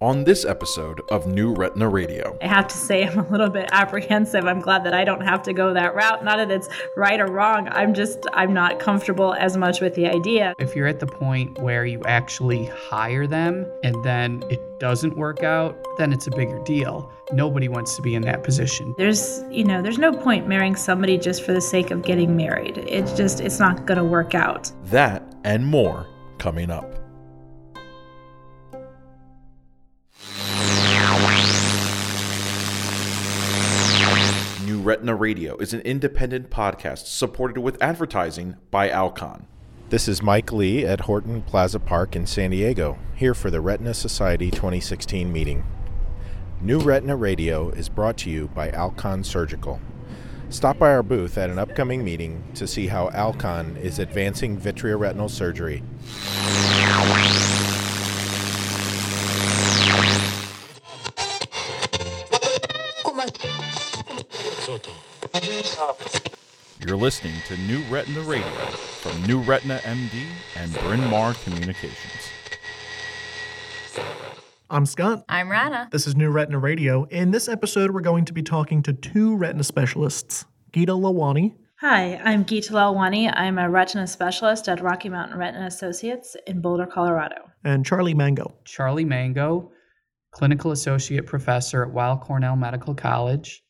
on this episode of New Retina Radio. I have to say, I'm a little bit apprehensive. I'm glad that I don't have to go that route. Not that it's right or wrong. I'm just, I'm not comfortable as much with the idea. If you're at the point where you actually hire them and then it doesn't work out, then it's a bigger deal. Nobody wants to be in that position. There's, you know, there's no point marrying somebody just for the sake of getting married. It's just, it's not going to work out. That and more coming up. Retina Radio is an independent podcast supported with advertising by Alcon. This is Mike Lee at Horton Plaza Park in San Diego, here for the Retina Society 2016 meeting. New Retina Radio is brought to you by Alcon Surgical. Stop by our booth at an upcoming meeting to see how Alcon is advancing vitreoretinal surgery. You're listening to New Retina Radio from New Retina MD and Bryn Mawr Communications. I'm Scott. I'm Rana. This is New Retina Radio. In this episode, we're going to be talking to two retina specialists Gita Lalwani. Hi, I'm Gita Lalwani. I'm a retina specialist at Rocky Mountain Retina Associates in Boulder, Colorado. And Charlie Mango. Charlie Mango, clinical associate professor at Weill Cornell Medical College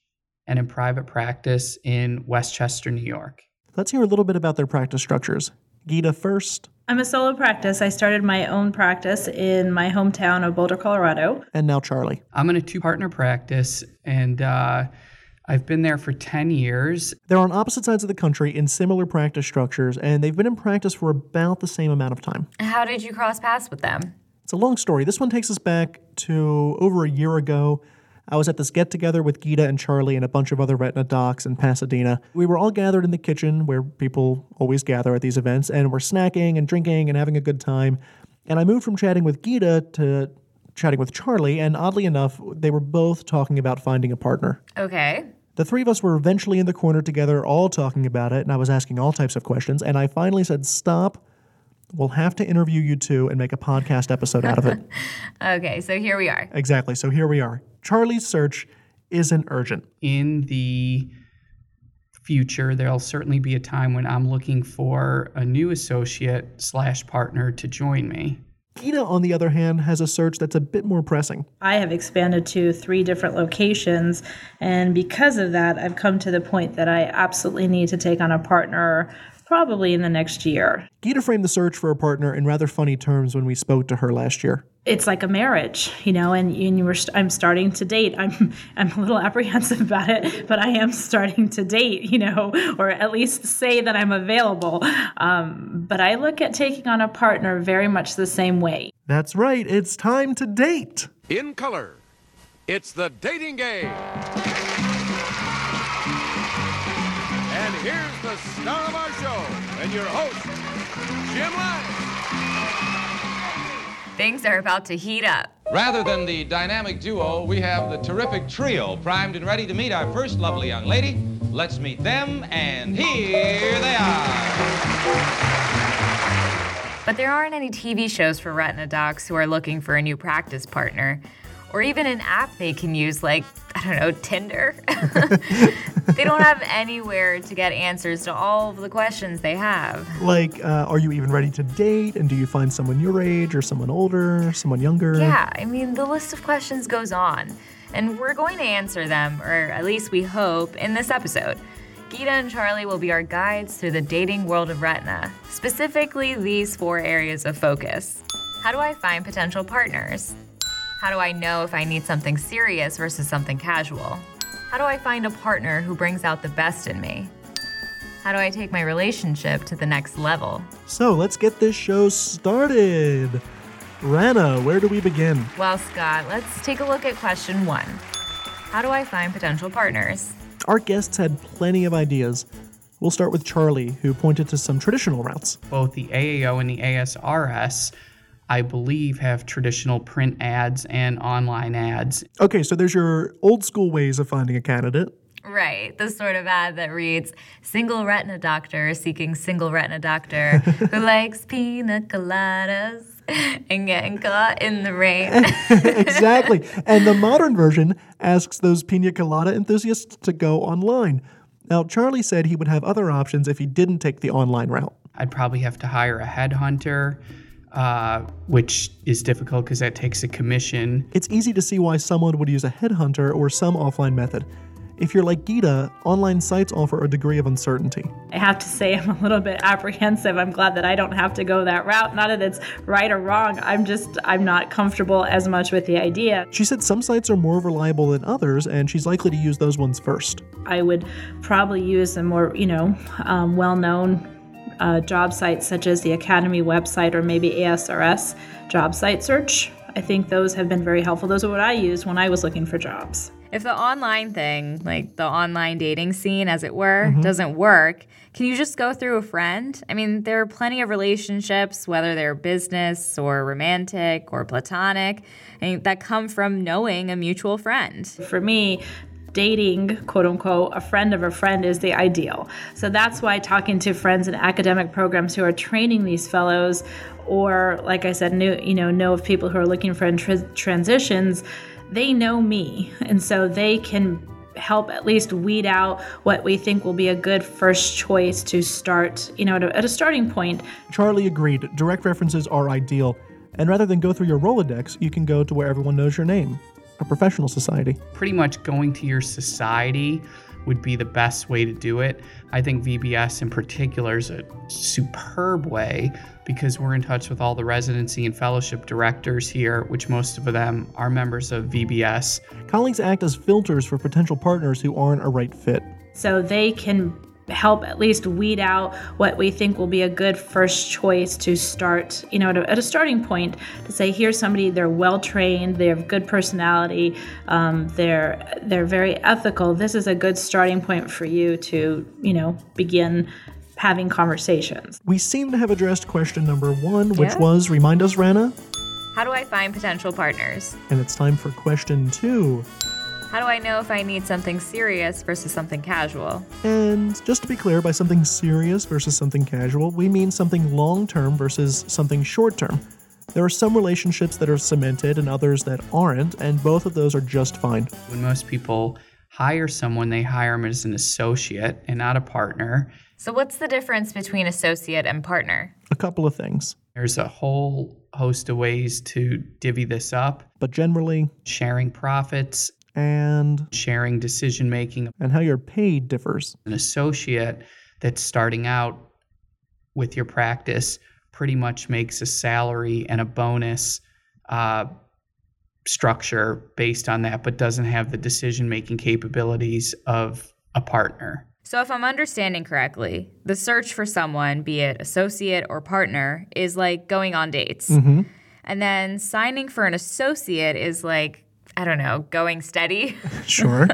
and in private practice in Westchester, New York. Let's hear a little bit about their practice structures. Gita first. I'm a solo practice. I started my own practice in my hometown of Boulder, Colorado. And now Charlie. I'm in a two partner practice and uh, I've been there for 10 years. They're on opposite sides of the country in similar practice structures, and they've been in practice for about the same amount of time. How did you cross paths with them? It's a long story. This one takes us back to over a year ago. I was at this get together with Gita and Charlie and a bunch of other retina docs in Pasadena. We were all gathered in the kitchen where people always gather at these events, and we're snacking and drinking and having a good time. And I moved from chatting with Gita to chatting with Charlie, and oddly enough, they were both talking about finding a partner. Okay. The three of us were eventually in the corner together, all talking about it, and I was asking all types of questions, and I finally said, Stop. We'll have to interview you two and make a podcast episode out of it. Okay, so here we are. exactly. So here we are. Charlie's search isn't urgent. In the future, there'll certainly be a time when I'm looking for a new associate slash partner to join me. Gina, on the other hand, has a search that's a bit more pressing. I have expanded to three different locations, and because of that, I've come to the point that I absolutely need to take on a partner probably in the next year. Gita framed the search for a partner in rather funny terms when we spoke to her last year. It's like a marriage, you know, and, and you were st- I'm starting to date. I'm I'm a little apprehensive about it, but I am starting to date, you know, or at least say that I'm available. Um, but I look at taking on a partner very much the same way. That's right, it's time to date. In color, it's the dating game. Here's the star of our show and your host, Jim Lange. Things are about to heat up. Rather than the dynamic duo, we have the terrific trio primed and ready to meet our first lovely young lady. Let's meet them, and here they are. But there aren't any TV shows for retina docs who are looking for a new practice partner. Or even an app they can use, like, I don't know, Tinder. they don't have anywhere to get answers to all of the questions they have. Like, uh, are you even ready to date? And do you find someone your age or someone older, someone younger? Yeah, I mean, the list of questions goes on. And we're going to answer them, or at least we hope, in this episode. Gita and Charlie will be our guides through the dating world of retina, specifically these four areas of focus. How do I find potential partners? How do I know if I need something serious versus something casual? How do I find a partner who brings out the best in me? How do I take my relationship to the next level? So let's get this show started. Rana, where do we begin? Well, Scott, let's take a look at question one How do I find potential partners? Our guests had plenty of ideas. We'll start with Charlie, who pointed to some traditional routes. Both the AAO and the ASRS, I believe, have traditional print ads and online ads. Okay, so there's your old school ways of finding a candidate. Right, the sort of ad that reads Single retina doctor seeking single retina doctor who likes pina coladas. and getting caught in the rain. exactly. And the modern version asks those pina colada enthusiasts to go online. Now, Charlie said he would have other options if he didn't take the online route. I'd probably have to hire a headhunter, uh, which is difficult because that takes a commission. It's easy to see why someone would use a headhunter or some offline method. If you're like Gita, online sites offer a degree of uncertainty. I have to say, I'm a little bit apprehensive. I'm glad that I don't have to go that route. Not that it's right or wrong. I'm just, I'm not comfortable as much with the idea. She said some sites are more reliable than others, and she's likely to use those ones first. I would probably use a more, you know, um, well known uh, job sites such as the Academy website or maybe ASRS job site search. I think those have been very helpful. Those are what I used when I was looking for jobs. If the online thing, like the online dating scene, as it were, doesn't work, can you just go through a friend? I mean, there are plenty of relationships, whether they're business or romantic or platonic, and that come from knowing a mutual friend. For me, dating, quote unquote, a friend of a friend is the ideal. So that's why talking to friends in academic programs who are training these fellows, or like I said, know, you know, know of people who are looking for tr- transitions, they know me. And so they can help at least weed out what we think will be a good first choice to start, you know, at a, at a starting point. Charlie agreed. Direct references are ideal. And rather than go through your Rolodex, you can go to where everyone knows your name a professional society. Pretty much going to your society would be the best way to do it. I think VBS in particular is a superb way because we're in touch with all the residency and fellowship directors here, which most of them are members of VBS. Colleagues act as filters for potential partners who aren't a right fit. So they can help at least weed out what we think will be a good first choice to start, you know, at a, at a starting point to say, here's somebody, they're well trained, they have good personality, um, they're they're very ethical. This is a good starting point for you to, you know, begin having conversations. We seem to have addressed question number one, which Yeah. was remind us, Rana. How do I find potential partners? And it's time for question two. How do I know if I need something serious versus something casual? And just to be clear, by something serious versus something casual, we mean something long term versus something short term. There are some relationships that are cemented and others that aren't, and both of those are just fine. When most people hire someone, they hire them as an associate and not a partner. So, what's the difference between associate and partner? A couple of things. There's a whole host of ways to divvy this up But generally, sharing profits, and sharing decision making. and how you're paid differs. An associate that's starting out with your practice pretty much makes a salary and a bonus uh, structure based on that, but doesn't have the decision making capabilities of a partner. So, if I'm understanding correctly, the search for someone, be it associate or partner, is like going on dates. Mm-hmm. And then signing for an associate is like, I don't know, going steady. Sure.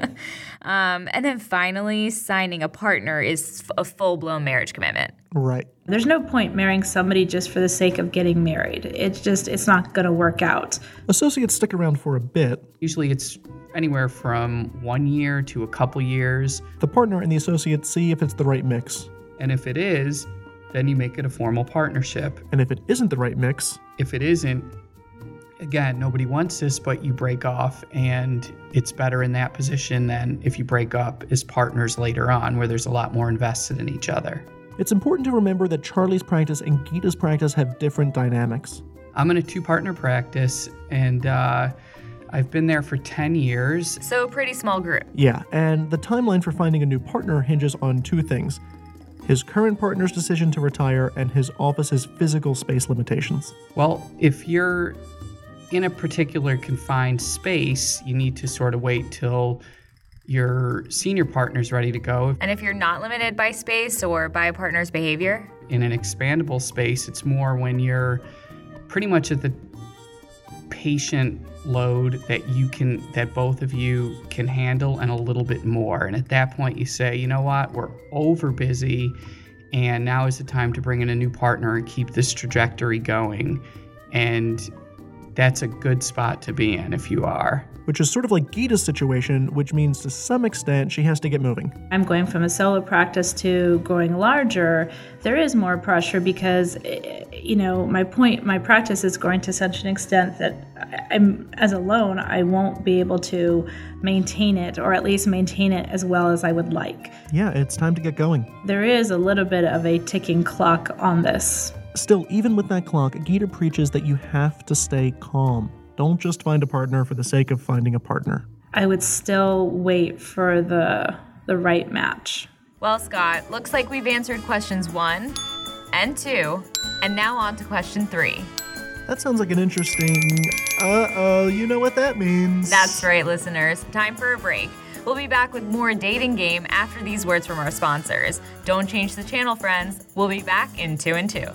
um, and then finally, signing a partner is f- a full blown marriage commitment. right. There's no point marrying somebody just for the sake of getting married. It's just it's not going to work out. Associates stick around for a bit. Usually it's anywhere from one year to a couple years. The partner and the associate see if it's the right mix. And if it is, then you make it a formal partnership. And if it isn't the right mix, If it isn't, again, nobody wants this, but you break off, and it's better in that position than if you break up as partners later on, where there's a lot more invested in each other. it's important to remember that Charlie's practice and Gita's practice have different dynamics. I'm in a two partner practice, and uh, I've been there for 10 years. So, a pretty small group. Yeah, and the timeline for finding a new partner hinges on two things his current partner's decision to retire and his office's physical space limitations. Well, if you're in a particular confined space, you need to sort of wait till your senior partner's ready to go. And if you're not limited by space or by a partner's behavior, In an expandable space, it's more when you're pretty much at the patient load that you can that both of you can handle and a little bit more. And at that point you say, you know what, we're over busy and now is the time to bring in a new partner and keep this trajectory going. And that's a good spot to be in if you are. Which is sort of like Gita's situation, which means to some extent she has to get moving. I'm going from a solo practice to growing larger. There is more pressure because, eh, you know, my point, my practice is growing to such an extent that I'm, as alone, I won't be able to maintain it or at least maintain it as well as I would like. Yeah, it's time to get going. There is a little bit of a ticking clock on this. Still, even with that clock, Gita preaches that you have to stay calm. Don't just find a partner for the sake of finding a partner. I would still wait for the the right match. Well, Scott, looks like we've answered questions one and two, and now on to question three. That sounds like an interesting. Uh oh, you know what that means. That's right, listeners. Time for a break. We'll be back with more dating game after these words from our sponsors. Don't change the channel, friends. We'll be back in two and two.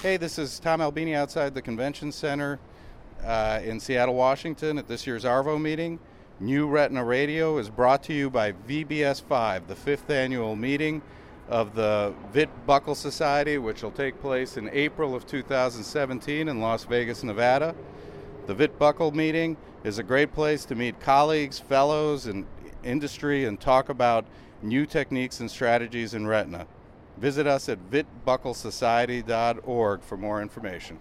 Hey, this is Tom Albini outside the Convention Center uh, in Seattle, Washington at this year's ARVO meeting. New Retina Radio is brought to you by VBS 5, the fifth annual meeting of the Vit Buckle Society, which will take place in April of 2017 in Las Vegas, Nevada. The Vit Buckle meeting is a great place to meet colleagues, fellows, and industry and talk about new techniques and strategies in retina. Visit us at vitbucklesociety.org for more information.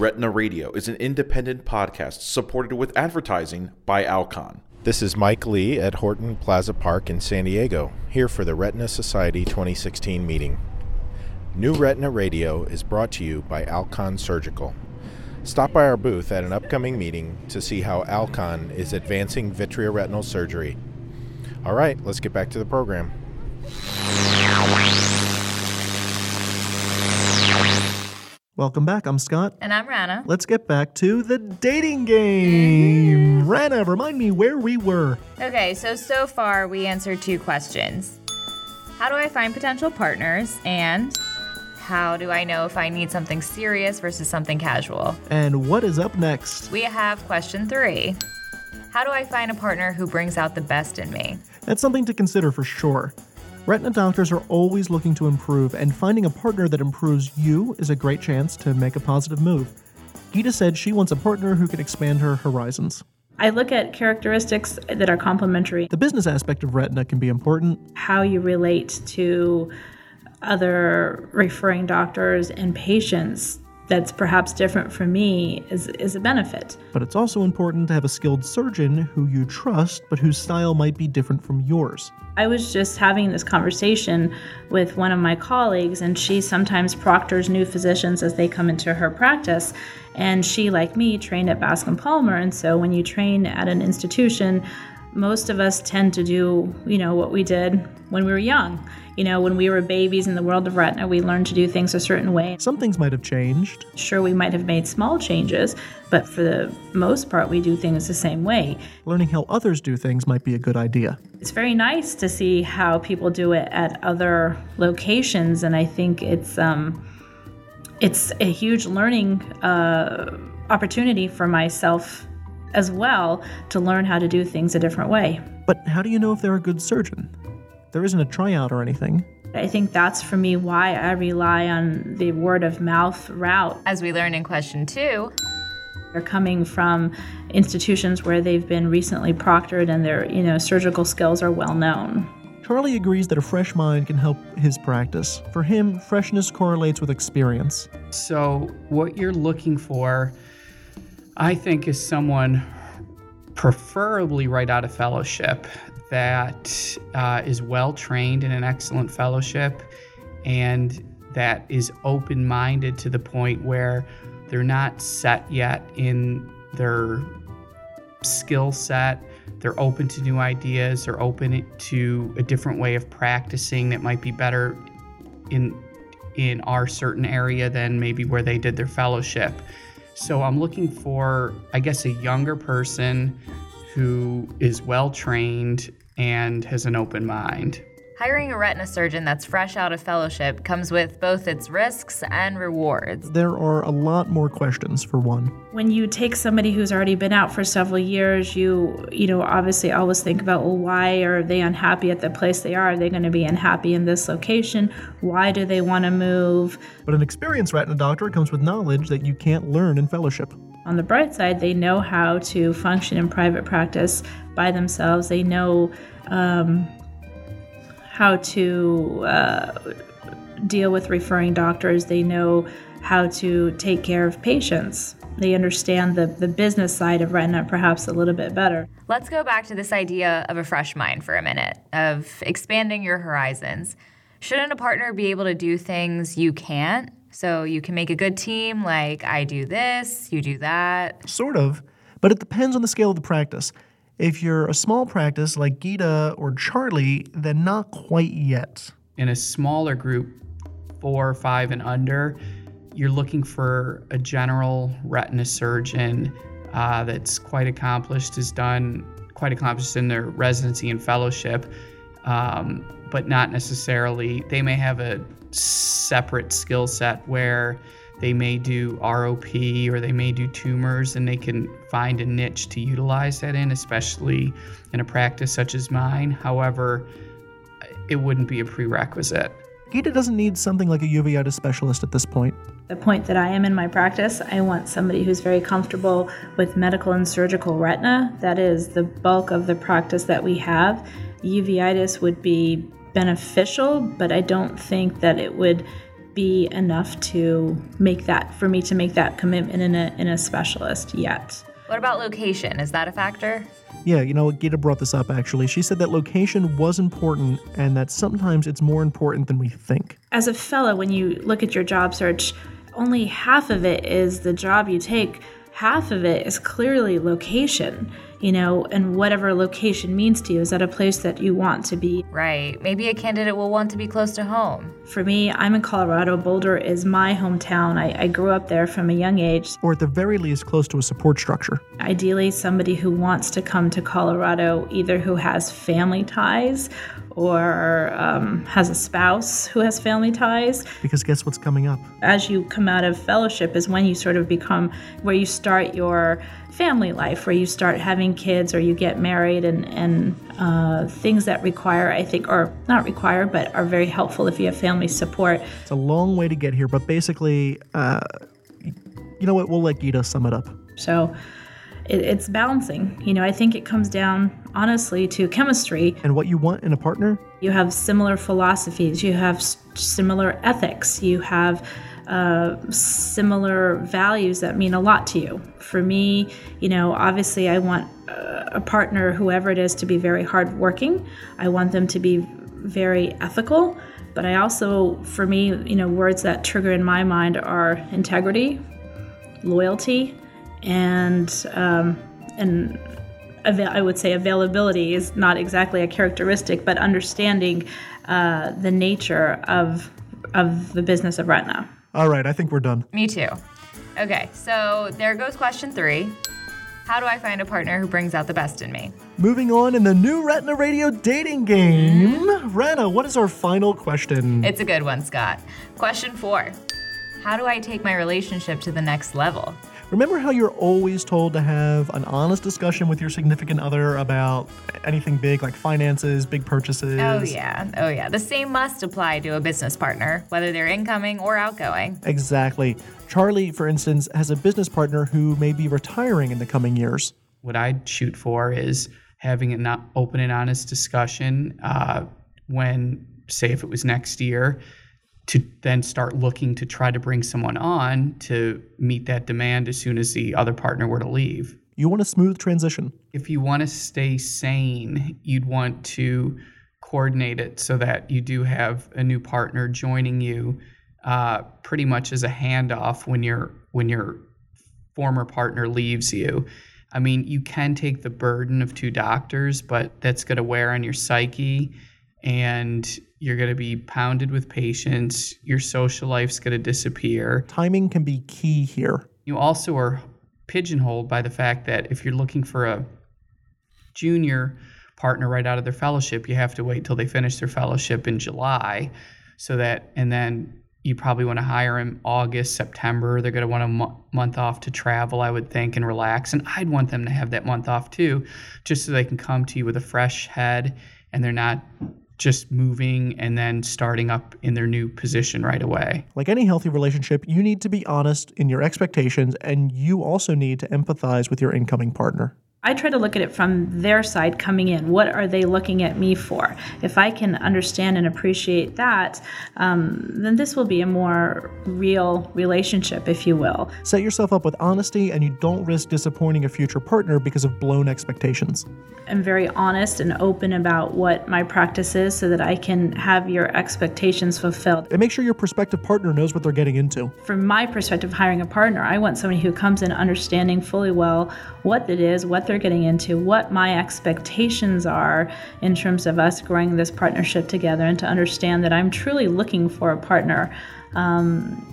Retina Radio is an independent podcast supported with advertising by Alcon. This is Mike Lee at Horton Plaza Park in San Diego, here for the Retina Society 2016 meeting. New Retina Radio is brought to you by Alcon Surgical. Stop by our booth at an upcoming meeting to see how Alcon is advancing vitreoretinal surgery. All right, let's get back to the program. Welcome back. I'm Scott. And I'm Rana. Let's get back to the dating game. Rana, remind me where we were. Okay, so so far we answered two questions. How do I find potential partners? And how do I know if I need something serious versus something casual? And what is up next? We have question three. How do I find a partner who brings out the best in me? That's something to consider for sure. Retina doctors are always looking to improve, and finding a partner that improves you is a great chance to make a positive move. Gita said she wants a partner who can expand her horizons. I look at characteristics that are complementary. The business aspect of retina can be important. How you relate to other referring doctors and patients that's perhaps different for me is, is a benefit. But it's also important to have a skilled surgeon who you trust, but whose style might be different from yours. I was just having this conversation with one of my colleagues, and she sometimes proctors new physicians as they come into her practice. And she, like me, trained at Bascom Palmer. And so when you train at an institution, most of us tend to do, you know, what we did when we were young. You know, when we were babies in the world of retina, we learned to do things a certain way. Some things might have changed. Sure, we might have made small changes, but for the most part, we do things the same way. Learning how others do things might be a good idea. It's very nice to see how people do it at other locations, and I think it's um, it's a huge learning uh, opportunity for myself as well to learn how to do things a different way. But how do you know if they're a good surgeon? There isn't a tryout or anything. I think that's for me why I rely on the word of mouth route. As we learned in question two, they're coming from institutions where they've been recently proctored and their, you know, surgical skills are well known. Charlie agrees that a fresh mind can help his practice. For him, freshness correlates with experience. So, what you're looking for, I think, is someone preferably right out of fellowship that uh, is well trained in an excellent fellowship and that is open minded to the point where they're not set yet in their skill set. They're open to new ideas. They're open to a different way of practicing that might be better in in our certain area than maybe where they did their fellowship. So I'm looking for, I guess, a younger person who is well trained and has an open mind. Hiring a retina surgeon that's fresh out of fellowship comes with both its risks and rewards. There are a lot more questions, for one. When you take somebody who's already been out for several years, you you know obviously always think about well, why are they unhappy at the place they are? Are they going to be unhappy in this location? Why do they want to move? But an experienced retina doctor comes with knowledge that you can't learn in fellowship. On the bright side, they know how to function in private practice by themselves. They know um, how to uh, deal with referring doctors. They know how to take care of patients. They understand the, the business side of retina perhaps a little bit better. Let's go back to this idea of a fresh mind for a minute, of expanding your horizons. Shouldn't a partner be able to do things you can't? So you can make a good team, like I do this, you do that. Sort of, but it depends on the scale of the practice. If you're a small practice like Gita or Charlie, then not quite yet. In a smaller group, four, or five, and under, you're looking for a general retina surgeon uh, that's quite accomplished, has done quite accomplished in their residency and fellowship, um, but not necessarily. They may have a separate skill set where they may do ROP or they may do tumors and they can find a niche to utilize that in, especially in a practice such as mine. However, it wouldn't be a prerequisite. Gita doesn't need something like a uveitis specialist at this point. The point that I am in my practice, I want somebody who's very comfortable with medical and surgical retina. That is the bulk of the practice that we have. Uveitis would be beneficial, but I don't think that it would be enough to make that for me to make that commitment in a in a specialist yet. What about location? Is that a factor? Yeah, you know, Gita brought this up actually. She said that location was important and that sometimes it's more important than we think. As a fellow, when you look at your job search, only half of it is the job you take, half of it is clearly location you know, and whatever location means to you. Is that a place that you want to be? Right. Maybe a candidate will want to be close to home. For me, I'm in Colorado. Boulder is my hometown. I, I grew up there from a young age. Or at the very least, close to a support structure. Ideally, somebody who wants to come to Colorado, either who has family ties or um, has a spouse who has family ties. Because guess what's coming up? As you come out of fellowship, is when you sort of become where you start your family life, where you start having kids or you get married, and and uh, things that require, I think, or not require, but are very helpful if you have family support. It's a long way to get here, but basically, uh, you know what? We'll let Gita sum it up. So it, it's balancing. You know, I think it comes down honestly to chemistry and what you want in a partner. You have similar philosophies. You have s- similar ethics. You have uh, similar values that mean a lot to you. For me, you know, obviously, I want uh, a partner, whoever it is, to be very hardworking. I want them to be very ethical. But I also, for me, you know, words that trigger in my mind are integrity, loyalty, and um, and I would say availability is not exactly a characteristic, but understanding uh, the nature of of the business of retina. All right, I think we're done. Me too. Okay, so there goes question three. How do I find a partner who brings out the best in me? Moving on in the new Retina Radio dating game. Mm-hmm. Rena, what is our final question? It's a good one, Scott. Question four How do I take my relationship to the next level? Remember how you're always told to have an honest discussion with your significant other about anything big like finances, big purchases? Oh, yeah. Oh, yeah. The same must apply to a business partner, whether they're incoming or outgoing. Exactly. Charlie, for instance, has a business partner who may be retiring in the coming years. What I'd shoot for is having an open and honest discussion uh, when, say, if it was next year to then start looking to try to bring someone on to meet that demand as soon as the other partner were to leave. You want a smooth transition. If you want to stay sane, you'd want to coordinate it so that you do have a new partner joining you uh, pretty much as a handoff when your when your former partner leaves you. I mean, you can take the burden of two doctors, but that's going to wear on your psyche and you're going to be pounded with patients. Your social life's going to disappear. Timing can be key here. You also are pigeonholed by the fact that if you're looking for a junior partner right out of their fellowship. You have to wait till they finish their fellowship in July, so that and then you probably want to hire them August, September. They're going to want a mo- month off to travel, I would think, and relax. And I'd want them to have that month off too, just so they can come to you with a fresh head and they're not just moving and then starting up in their new position right away. Like any healthy relationship, you need to be honest in your expectations, and you also need to empathize with your incoming partner. I try to look at it from their side coming in. What are they looking at me for? If I can understand and appreciate that, um, then this will be a more real relationship, if you will. Set yourself up with honesty, and you don't risk disappointing a future partner because of blown expectations. I'm very honest and open about what my practice is so that I can have your expectations fulfilled. And make sure your prospective partner knows what they're getting into. From my perspective, hiring a partner, I want somebody who comes in understanding fully well what it is, what they're getting into, what my expectations are in terms of us growing this partnership together, and to understand that I'm truly looking for a partner. Um,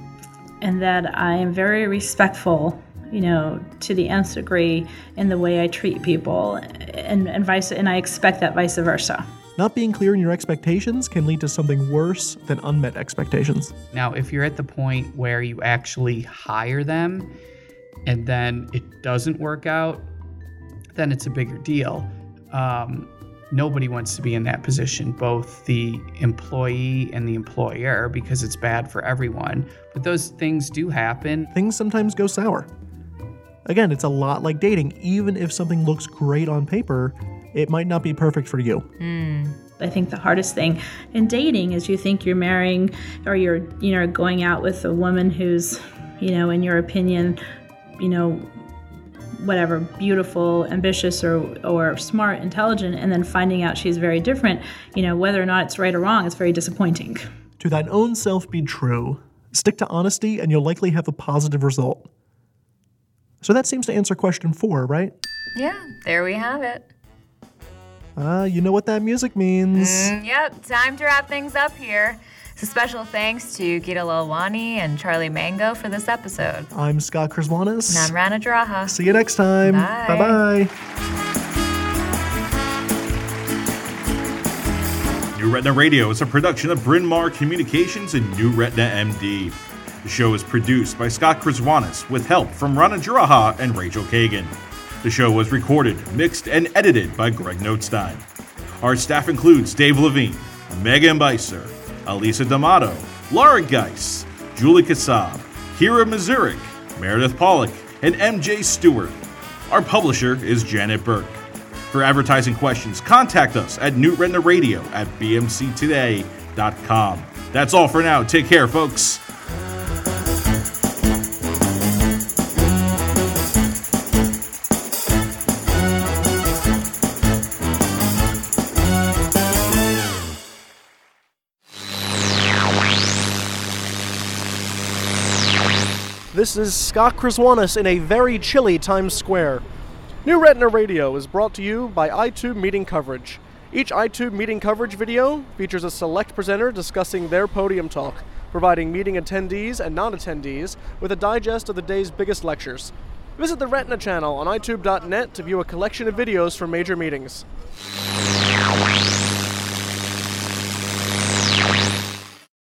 and that I am very respectful you know, to the nth degree in the way I treat people, and, and vice, and I expect that vice versa. Not being clear in your expectations can lead to something worse than unmet expectations. Now, if you're at the point where you actually hire them and then it doesn't work out, then it's a bigger deal. Um, nobody wants to be in that position, both the employee and the employer, because it's bad for everyone. But those things do happen. Things sometimes go sour. Again, it's a lot like dating. Even if something looks great on paper, it might not be perfect for you. I think the hardest thing in dating is you think you're marrying or you're you know going out with a woman who's you know in your opinion you know whatever beautiful ambitious or or smart intelligent and then finding out she's very different you know whether or not it's right or wrong it's very disappointing To thine own self be true. Stick to honesty, and you'll likely have a positive result. So that seems to answer question four, right? Yeah, there we have it. Ah, you know what that music means. Mm, yep, time to wrap things up here. So special thanks to Gita Lalwani and Charlie Mango for this episode. I'm Scott Krzywonos. And I'm Rana Draha. See you next time. Bye. bye. New Retina Radio is a production of Bryn Mawr Communications and New Retina MD. The show is produced by Scott Krzywonos with help from Rana Juraha and Rachel Kagan. The show was recorded, mixed, and edited by Greg Notestein. Our staff includes Dave Levine, Megan Beiser, Elisa D'Amato, Laura Geis, Julie Kassab, Kira Mazurik, Meredith Pollock, and MJ Stewart. Our publisher is Janet Burke. For advertising questions, contact us at New Retina Radio at bmctoday.com. That's all for now. Take care, folks. This is Scott Krzywonos in a very chilly Times Square. New Retina Radio is brought to you by Eyetube Meeting Coverage. Each Eyetube Meeting Coverage video features a select presenter discussing their podium talk, providing meeting attendees and non attendees with a digest of the day's biggest lectures. Visit the Retina channel on Eyetube.net to view a collection of videos from major meetings.